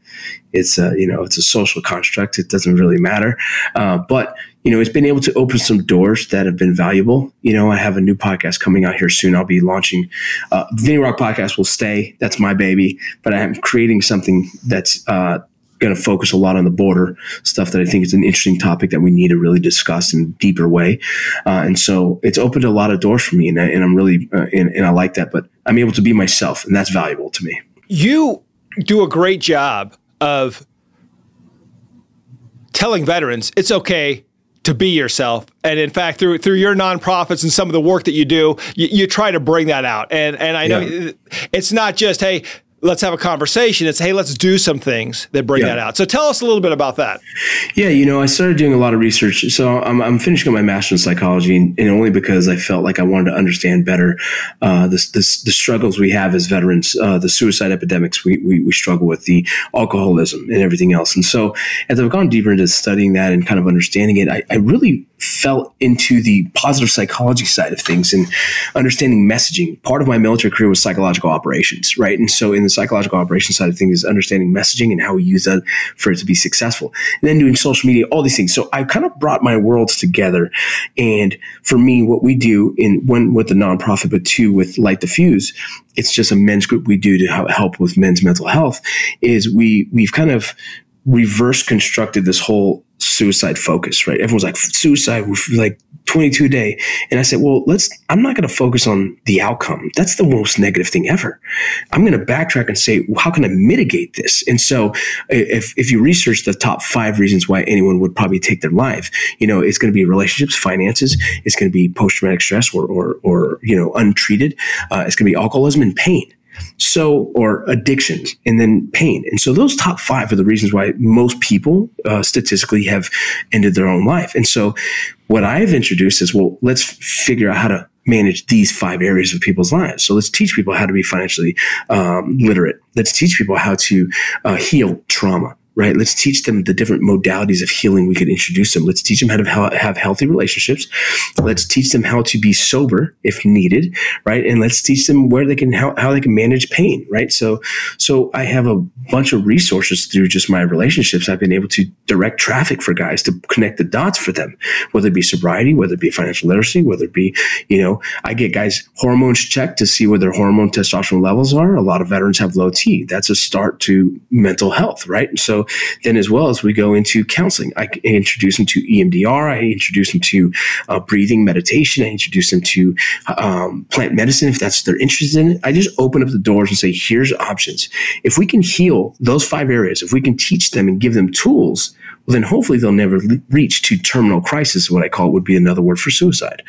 it's a, you know, it's a social construct. It doesn't really matter. Uh, but you know, it's been able to open some doors that have been valuable. You know, I have a new podcast coming out here soon. I'll be launching. Uh, VinnyRoc podcast will stay. That's my baby. But I am creating something that's uh, going to focus a lot on the border stuff that I think is an interesting topic that we need to really discuss in a deeper way. Uh, and so it's opened a lot of doors for me, and, I, I'm really uh, and, and I like that. But I'm able to be myself, and that's valuable to me. You do a great job of telling veterans it's okay to be yourself. And in fact, through through your nonprofits and some of the work that you do, you, you try to bring that out. And and I know yeah. it's not just hey, let's have a conversation. It's hey, let's do some things that bring yeah. that out. So tell us a little bit about that. Yeah, you know, I started doing a lot of research. So I'm, I'm finishing up my master's in psychology, and, and, only because I felt like I wanted to understand better uh, this, this, the struggles we have as veterans, uh, the suicide epidemics we, we, we struggle with, the alcoholism, and everything else. And so as I've gone deeper into studying that and kind of understanding it, I, I really fell into the positive psychology side of things and understanding messaging. Part of my military career was psychological operations, right? And so in the psychological operations side of things is understanding messaging and how we use that for it to be successful. And then doing social media, all these things. So I kind of brought my worlds together. And for me, what we do in one with the nonprofit, but two with Light the Fuse, it's just a men's group we do to help with men's mental health is we, we've kind of reverse constructed this whole suicide focus, right? Everyone's like suicide, like 22 day. And I said, well, let's, I'm not going to focus on the outcome. That's the most negative thing ever. I'm going to backtrack and say, well, how can I mitigate this? And so if, if you research the top five reasons why anyone would probably take their life, you know, it's going to be relationships, finances. It's going to be post traumatic stress or, or, or, you know, untreated. Uh, it's going to be alcoholism and pain. So, or addictions and then pain. And so those top five are the reasons why most people uh, statistically have ended their own life. And so what I've introduced is, well, let's figure out how to manage these five areas of people's lives. So let's teach people how to be financially um, literate. Let's teach people how to uh, heal trauma right? Let's teach them the different modalities of healing we could introduce them. Let's teach them how to have healthy relationships. Let's teach them how to be sober if needed, right? And let's teach them where they can how, how they can manage pain, right? So so I have a bunch of resources through just my relationships. I've been able to direct traffic for guys to connect the dots for them, whether it be sobriety, whether it be financial literacy, whether it be, you know, I get guys hormones checked to see where their hormone testosterone levels are. A lot of veterans have low T. That's a start to mental health, right? So then, as well as we go into counseling, I introduce them to EMDR. I introduce them to uh, breathing meditation. I introduce them to um, plant medicine if that's what they're interested in. I just open up the doors and say, here's options. If we can heal those five areas, if we can teach them and give them tools, well, then hopefully they'll never reach to terminal crisis. What I call it would be another word for suicide.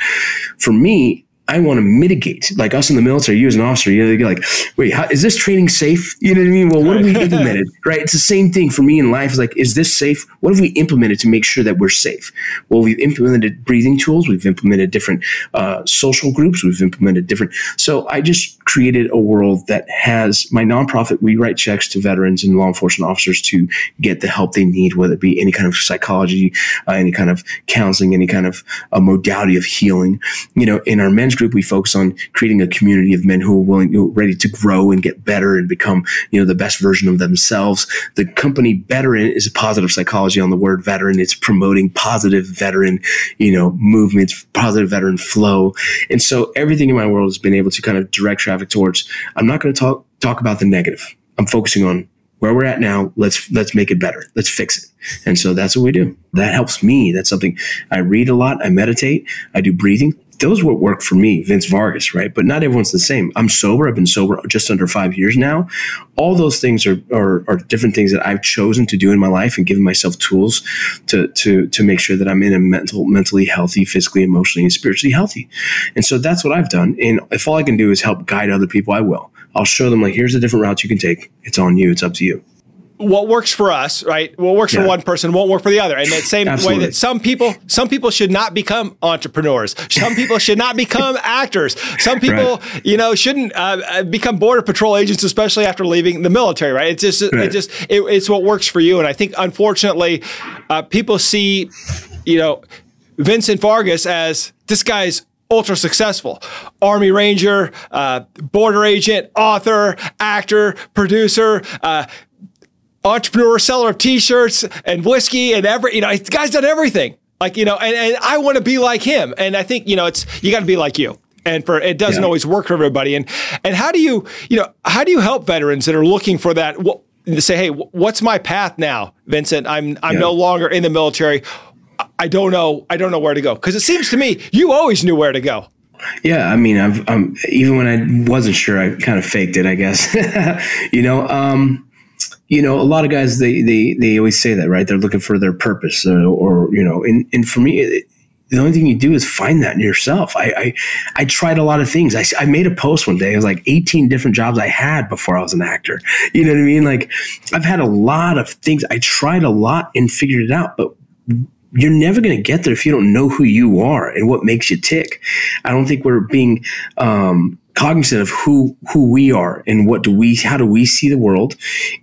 For me, I want to mitigate. Like us in the military, you as an officer, you know, you're like, wait, how, is this training safe? You know what I mean? Well, what have we implemented? right? It's the same thing for me in life. It's like, is this safe? What have we implemented to make sure that we're safe? Well, we've implemented breathing tools. We've implemented different uh, social groups. We've implemented different. So I just created a world that has my nonprofit. We write checks to veterans and law enforcement officers to get the help they need, whether it be any kind of psychology, uh, any kind of counseling, any kind of uh, modality of healing. You know, in our men's group, we focus on creating a community of men who are willing, who are ready to grow and get better and become, you know, the best version of themselves. The company Veteran is a positive psychology on the word veteran. It's promoting positive veteran, you know, movements, positive veteran flow. And so everything in my world has been able to kind of direct traffic towards, I'm not going to talk, talk about the negative. I'm focusing on where we're at now let's let's make it better let's fix it and so that's what we do that helps me that's something i read a lot i meditate i do breathing those what work for me, Vince Vargas, right? But not everyone's the same. I'm sober. I've been sober just under five years now. All those things are, are, are different things that I've chosen to do in my life and given myself tools to, to, to make sure that I'm in a mental, mentally healthy, physically, emotionally, and spiritually healthy. And so that's what I've done. And if all I can do is help guide other people, I will. I'll show them like, here's the different routes you can take. It's on you. It's up to you. What works for us, right? What works yeah. for one person won't work for the other. And that same Absolutely. way that some people, some people should not become entrepreneurs. Some people should not become actors. Some people, right. you know, shouldn't uh, uh, become border patrol agents, especially after leaving the military, right? It's just, right. it just, it, it's what works for you. And I think, unfortunately, uh, people see, you know, Vincent Vargas as this guy's ultra successful. Army Ranger, uh, border agent, author, actor, producer, uh, entrepreneur, seller of t-shirts and whiskey and every, you know, the guy's done everything. Like, you know, and, and I want to be like him. And I think, you know, it's, you got to be like you. And for, it doesn't yeah. always work for everybody. And, and how do you, you know, how do you help veterans that are looking for that? to say, hey, what's my path now, Vincent? I'm, I'm yeah. no longer in the military. I don't know. I don't know where to go. Cause it seems to me you always knew where to go. Yeah, I mean, I've um, even when I wasn't sure, I kind of faked it, I guess. you know, um, you know, a lot of guys they they they always say that, right? They're looking for their purpose, or, uh, or you know, and and for me. It, the only thing you do is find that in yourself. I, I, I tried a lot of things. I, I made a post one day. It was like 18 different jobs I had before I was an actor. You know what I mean? Like I've had a lot of things. I tried a lot and figured it out. But you're never going to get there if you don't know who you are and what makes you tick. I don't think we're being um, cognizant of who who we are and what do we how do we see the world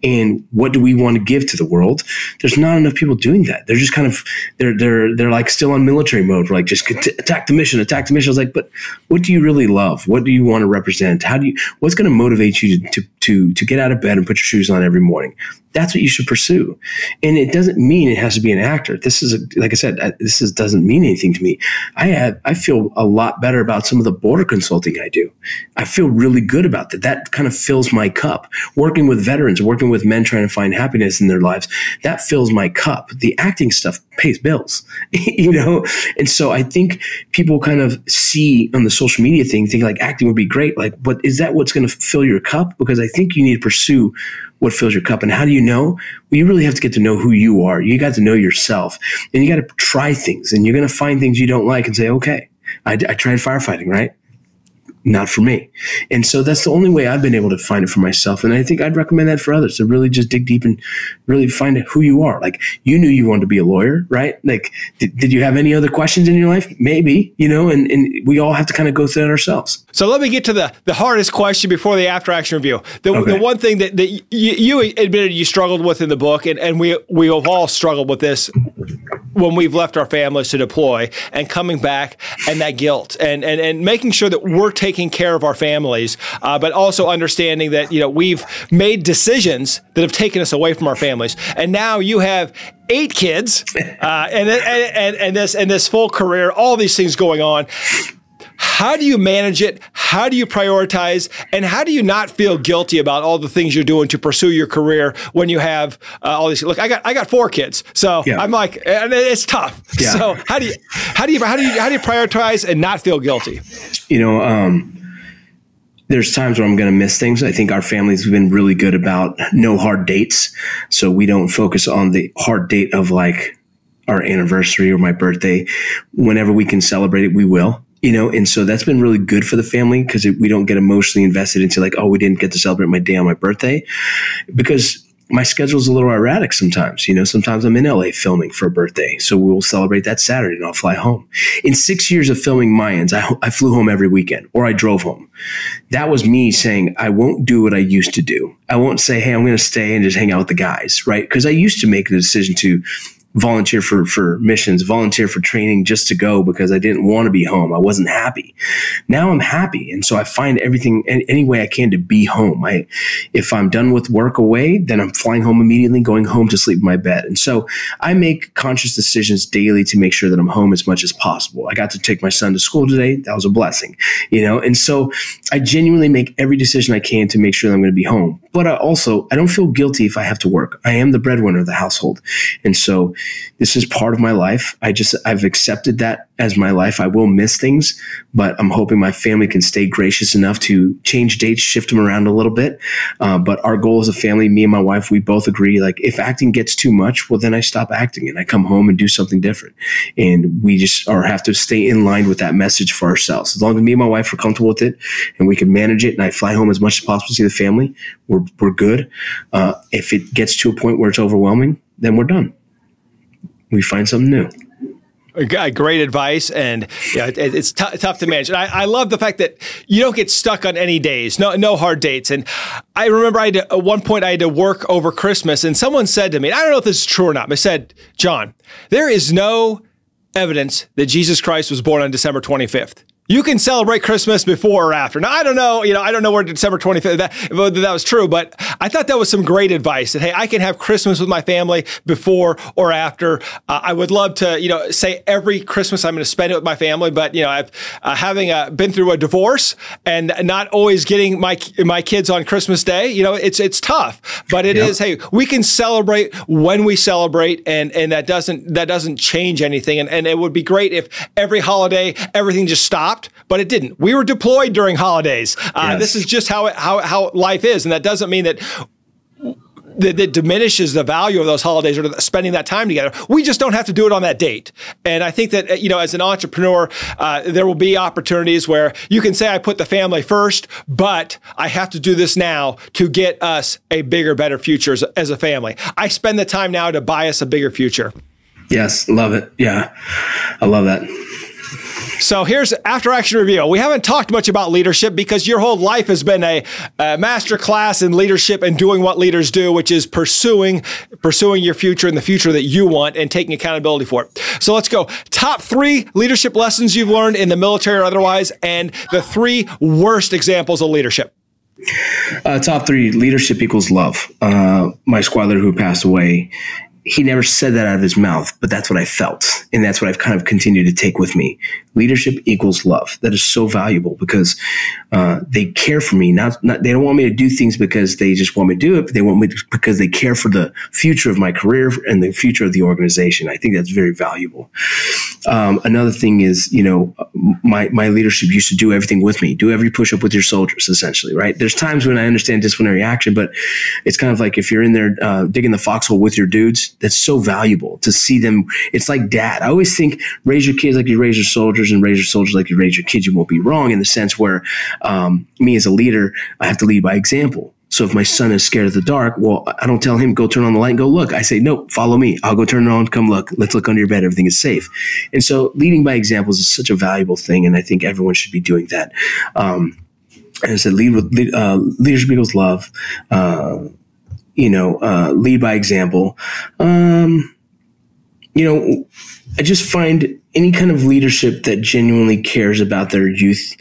and what do we want to give to the world. There's not enough people doing that. They're just kind of they're they're they're like still on military mode like just attack the mission attack the mission. I was like but what do you really love? What do you want to represent? How do you what's going to motivate you to to to get out of bed and put your shoes on every morning that's what you should pursue. And it doesn't mean it has to be an actor. This is, a, like I said, this is, doesn't mean anything to me. I have, I feel a lot better about some of the border consulting I do. I feel really good about that. That kind of fills my cup. Working with veterans, working with men trying to find happiness in their lives, that fills my cup. The acting stuff pays bills, you know? And so I think people kind of see on the social media thing, think like acting would be great. Like, but is that what's going to fill your cup? Because I think you need to pursue what fills your cup. And how do you know? Well, you really have to get to know who you are. You got to know yourself and you got to try things and you're going to find things you don't like and say, okay, I, I tried firefighting, right? Not for me. And so that's the only way I've been able to find it for myself. And I think I'd recommend that for others to really just dig deep and really find out who you are. Like you knew you wanted to be a lawyer, right? Like, did, did you have any other questions in your life? Maybe, you know, and, and we all have to kind of go through that ourselves. So let me get to the, the hardest question before the after action review. The, okay. the one thing that, that you, you, admitted you struggled with in the book, and, and we, we have all struggled with this when we've left our families to deploy and coming back and that guilt and, and, and making sure that we're taking care of our families, uh, but also understanding that, you know, we've made decisions that have taken us away from our families. And now you have eight kids uh, and, and, and, and this and this full career, all these things going on. How do you manage it? How do you prioritize? And how do you not feel guilty about all the things you're doing to pursue your career when you have uh, all these? Look, I got I got four kids, so yeah. I'm like, and it's tough. Yeah. So how do you how do you how do you how do you prioritize and not feel guilty? You know, um, there's times where I'm going to miss things. I think our family's been really good about no hard dates, so we don't focus on the hard date of like our anniversary or my birthday. Whenever we can celebrate it, we will you know, and so that's been really good for the family because we don't get emotionally invested into like, oh, we didn't get to celebrate my day on my birthday because my schedule is a little erratic sometimes. You know, sometimes I'm in LA filming for a birthday. So we'll celebrate that Saturday and I'll fly home. In six years of filming Mayans, I, I flew home every weekend or I drove home. That was me saying, I won't do what I used to do. I won't say, hey, I'm going to stay and just hang out with the guys, right? Because I used to make the decision to volunteer for for missions, volunteer for training just to go because I didn't want to be home. I wasn't happy. Now I'm happy, and so I find everything any way I can to be home. I if I'm done with work away, then I'm flying home immediately, going home to sleep in my bed. And so I make conscious decisions daily to make sure that I'm home as much as possible. I got to take my son to school today. That was a blessing, you know. And so I genuinely make every decision I can to make sure that I'm going to be home. But I also I don't feel guilty if I have to work. I am the breadwinner of the household, and so this is part of my life. I just I've accepted that as my life. I will miss things, but I'm hoping my family can stay gracious enough to change dates, shift them around a little bit. Uh, but our goal as a family, me and my wife, we both agree like if acting gets too much, well then I stop acting and I come home and do something different. And we just or have to stay in line with that message for ourselves. As long as me and my wife are comfortable with it and we can manage it, and I fly home as much as possible to see the family, we're we're good. Uh, if it gets to a point where it's overwhelming, then we're done. We find something new great advice, and yeah, it, it's t- tough to manage. And I, I, love the fact that you don't get stuck on any days, no no hard dates. And I remember I to, at one point I had to work over Christmas, and someone said to me, I don't know if this is true or not, but said, John, there is no evidence that Jesus Christ was born on December 25th you can celebrate Christmas before or after. Now, I don't know, you know, I don't know where December 25th that, that was true, but I thought that was some great advice that, hey, I can have Christmas with my family before or after. Uh, I would love to, you know, say every Christmas I'm going to spend it with my family, but, you know, I've uh, having a, been through a divorce and not always getting my my kids on Christmas Day, you know, it's it's tough, but it yep. is. hey, we can celebrate when we celebrate and and that doesn't that doesn't change anything and, and it would be great if every holiday everything just stopped stopped, but it didn't. We were deployed during holidays. Uh, yes. This is just how, it, how, how life is. And that doesn't mean that that, that, diminishes the value of those holidays or spending that time together. We just don't have to do it on that date. And I think that, you know, as an entrepreneur, uh, there will be opportunities where you can say, I put the family first, but I have to do this now to get us a bigger, better future as, as a family. I spend the time now to buy us a bigger future. Yes, love it. Yeah, I love that. So here's after action review. We haven't talked much about leadership because your whole life has been a, a master class in leadership and doing what leaders do, which is pursuing pursuing your future and the future that you want and taking accountability for it. So let's go. Top three leadership lessons you've learned in the military or otherwise, and the three worst examples of leadership. Uh, top three leadership equals love. Uh, my squad who passed away he never said that out of his mouth, but that's what I felt. And that's what I've kind of continued to take with me. Leadership equals love. That is so valuable because uh, they care for me. Not, not, they don't want me to do things because they just want me to do it, they want me to, because they care for the future of my career and the future of the organization. I think that's very valuable. Um, another thing is, you know, my, my leadership used to do everything with me, do every push up with your soldiers, essentially, right? There's times when I understand disciplinary action, but it's kind of like if you're in there uh, digging the foxhole with your dudes, that's so valuable to see them. It's like dad. I always think raise your kids like you raise your soldiers and raise your soldiers like you raise your kids. You won't be wrong in the sense where um, me as a leader, I have to lead by example. So if my son is scared of the dark, well, I don't tell him go turn on the light and go look. I say no, follow me. I'll go turn it on. Come look. Let's look under your bed. Everything is safe. And so leading by examples is such a valuable thing, and I think everyone should be doing that. Um, and I said, lead with lead, uh, leadership equals love. Uh, you know, uh, lead by example. Um, you know, I just find any kind of leadership that genuinely cares about their youth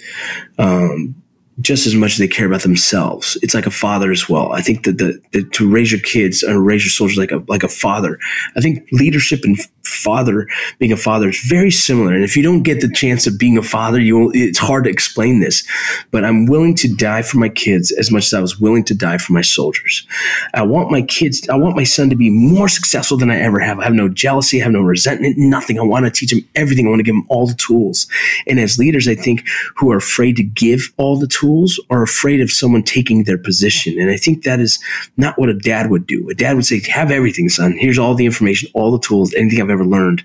um, just as much as they care about themselves. It's like a father as well. I think that the, the to raise your kids and raise your soldiers like a like a father. I think leadership and father being a father is very similar. And if you don't get the chance of being a father, you it's hard to explain this. But I'm willing to die for my kids as much as I was willing to die for my soldiers. I want my kids. I want my son to be more successful than I ever have. I have no jealousy. I have no resentment. Nothing. I want to teach him everything. I want to give him all the tools. And as leaders, I think who are afraid to give all the tools tools are afraid of someone taking their position. And I think that is not what a dad would do. A dad would say, have everything, son. Here's all the information, all the tools, anything I've ever learned.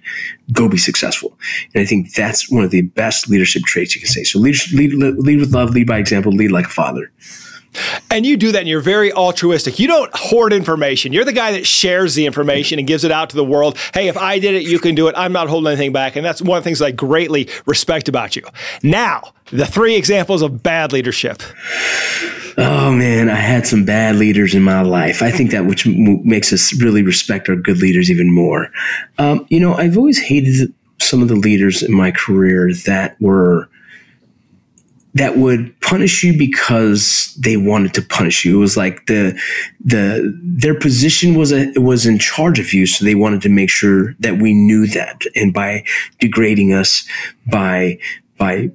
Go be successful. And I think that's one of the best leadership traits you can say. So lead, lead, lead with love, lead by example, lead like a father. And you do that and you're very altruistic. You don't hoard information. You're the guy that shares the information and gives it out to the world. Hey, if I did it, you can do it. I'm not holding anything back. And that's one of the things I greatly respect about you. Now, the three examples of bad leadership. Oh man, I had some bad leaders in my life. I think that which makes us really respect our good leaders even more. Um, you know, I've always hated some of the leaders in my career that were that would punish you because they wanted to punish you. It was like the the their position was a was in charge of you, so they wanted to make sure that we knew that. And by degrading us, by by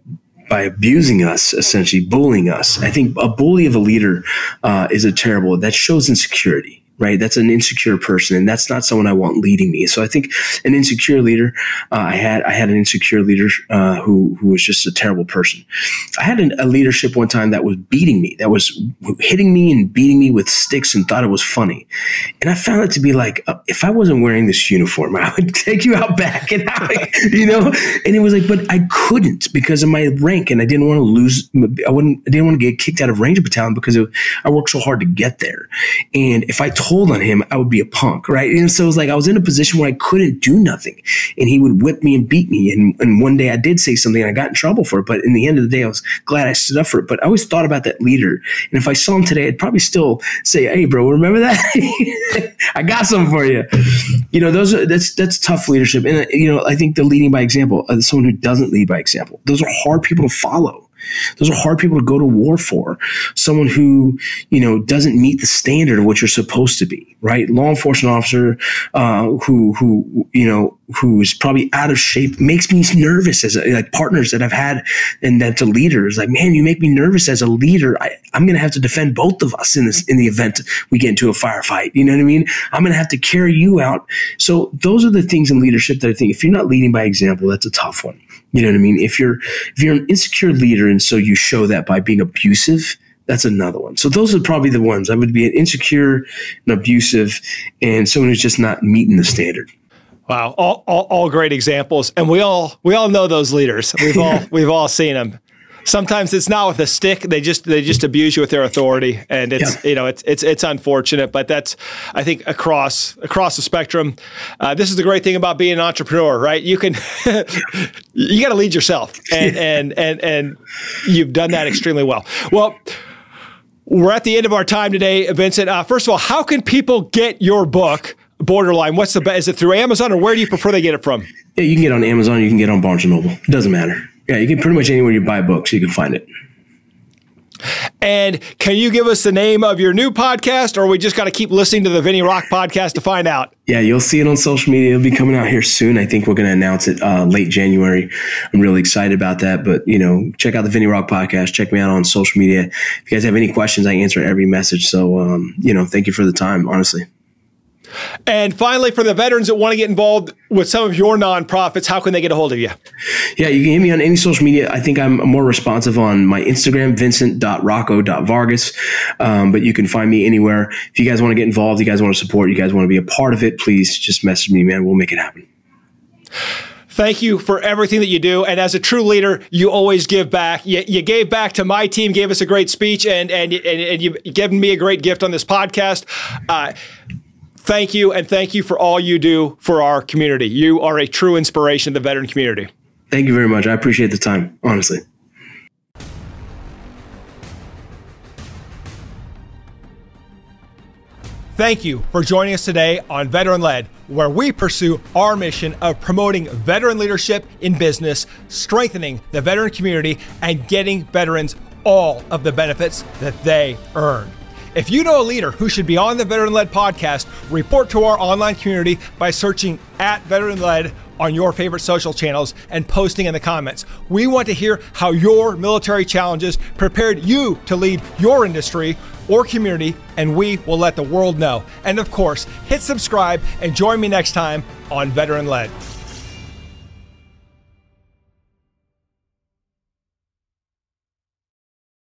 by abusing us, essentially bullying us, I think a bully of a leader uh, is a terrible. That shows insecurity right? That's an insecure person, and that's not someone I want leading me. So I think an insecure leader. Uh, I had I had an insecure leader uh, who who was just a terrible person. I had an, a leadership one time that was beating me, that was hitting me and beating me with sticks, and thought it was funny. And I found it to be like, uh, if I wasn't wearing this uniform, I would take you out back, and I, you know. And it was like, but I couldn't because of my rank, and I didn't want to lose. I wouldn't. I didn't want to get kicked out of Ranger Battalion because it, I worked so hard to get there. And if I told on him, I would be a punk, right? And so it was like I was in a position where I couldn't do nothing, and he would whip me and beat me. And, and one day I did say something, and I got in trouble for it. But in the end of the day, I was glad I stood up for it. But I always thought about that leader, and if I saw him today, I'd probably still say, "Hey, bro, remember that? I got something for you." You know, those are that's that's tough leadership, and you know, I think the leading by example, uh, someone who doesn't lead by example, those are hard people to follow those are hard people to go to war for. Someone who, you know, doesn't meet the standard of what you're supposed to be, right? Law enforcement officer uh, who, who, you know, who is probably out of shape makes me nervous as a, like partners that I've had and that's to leaders. like, man, you make me nervous as a leader. I, I'm going to have to defend both of us in this, in the event we get into a firefight. You know what I mean? I'm going to have to carry you out. So those are the things in leadership that I think if you're not leading by example, that's a tough one. You know what I mean? If you're if you're an insecure leader and so you show that by being abusive, that's another one. So those are probably the ones. I would be an insecure and abusive and someone who's just not meeting the standard. Wow, all, all, all, great examples, and we all we all know those leaders. We've all we've all seen them sometimes it's not with a stick. They just they just abuse you with their authority, and it's yeah. you know it's it's it's unfortunate, but that's I think across across the spectrum. Uh, this is the great thing about being an entrepreneur, right? You can you got to lead yourself, and, and and and you've done that extremely well. Well. We're at the end of our time today, Vincent. Uh, first of all, how can people get your book, Borderline? What's the best? Is it through Amazon or where do you prefer they get it from? Yeah, you can get on Amazon. You can get on Barnes and Noble. It doesn't matter. Yeah, you can pretty much anywhere you buy books, you can find it. And can you give us the name of your new podcast, or we just got to keep listening to the VinnyRoc podcast to find out? Yeah, you'll see it on social media. It'll be coming out here soon. I think we're going to announce it uh, late January. I'm really excited about that. But you know, check out the VinnyRoc podcast. Check me out on social media. If you guys have any questions, I answer every message. So um, you know, thank you for the time. Honestly. And finally, for the veterans that want to get involved with some of your nonprofits, how can they get a hold of you? Yeah, you can hit me on any social media. I think I'm more responsive on my Instagram, vincent.rocco.vargas. Um, but you can find me anywhere. If you guys want to get involved, you guys want to support, you guys want to be a part of it, please just message me, man. We'll make it happen. Thank you for everything that you do. And as a true leader, you always give back. You, you gave back to my team, gave us a great speech, and, and, and, and you've given me a great gift on this podcast. Uh, thank you, and thank you for all you do for our community. You are a true inspiration to the veteran community. Thank you very much. I appreciate the time, honestly. Thank you for joining us today on Veteran Led, where we pursue our mission of promoting veteran leadership in business, strengthening the veteran community, and getting veterans all of the benefits that they earn. If you know a leader who should be on the Veteran Led podcast, report to our online community by searching at Veteran Led on your favorite social channels and posting in the comments. We want to hear how your military challenges prepared you to lead your industry or community, and we will let the world know. And of course, hit subscribe and join me next time on Veteran Led.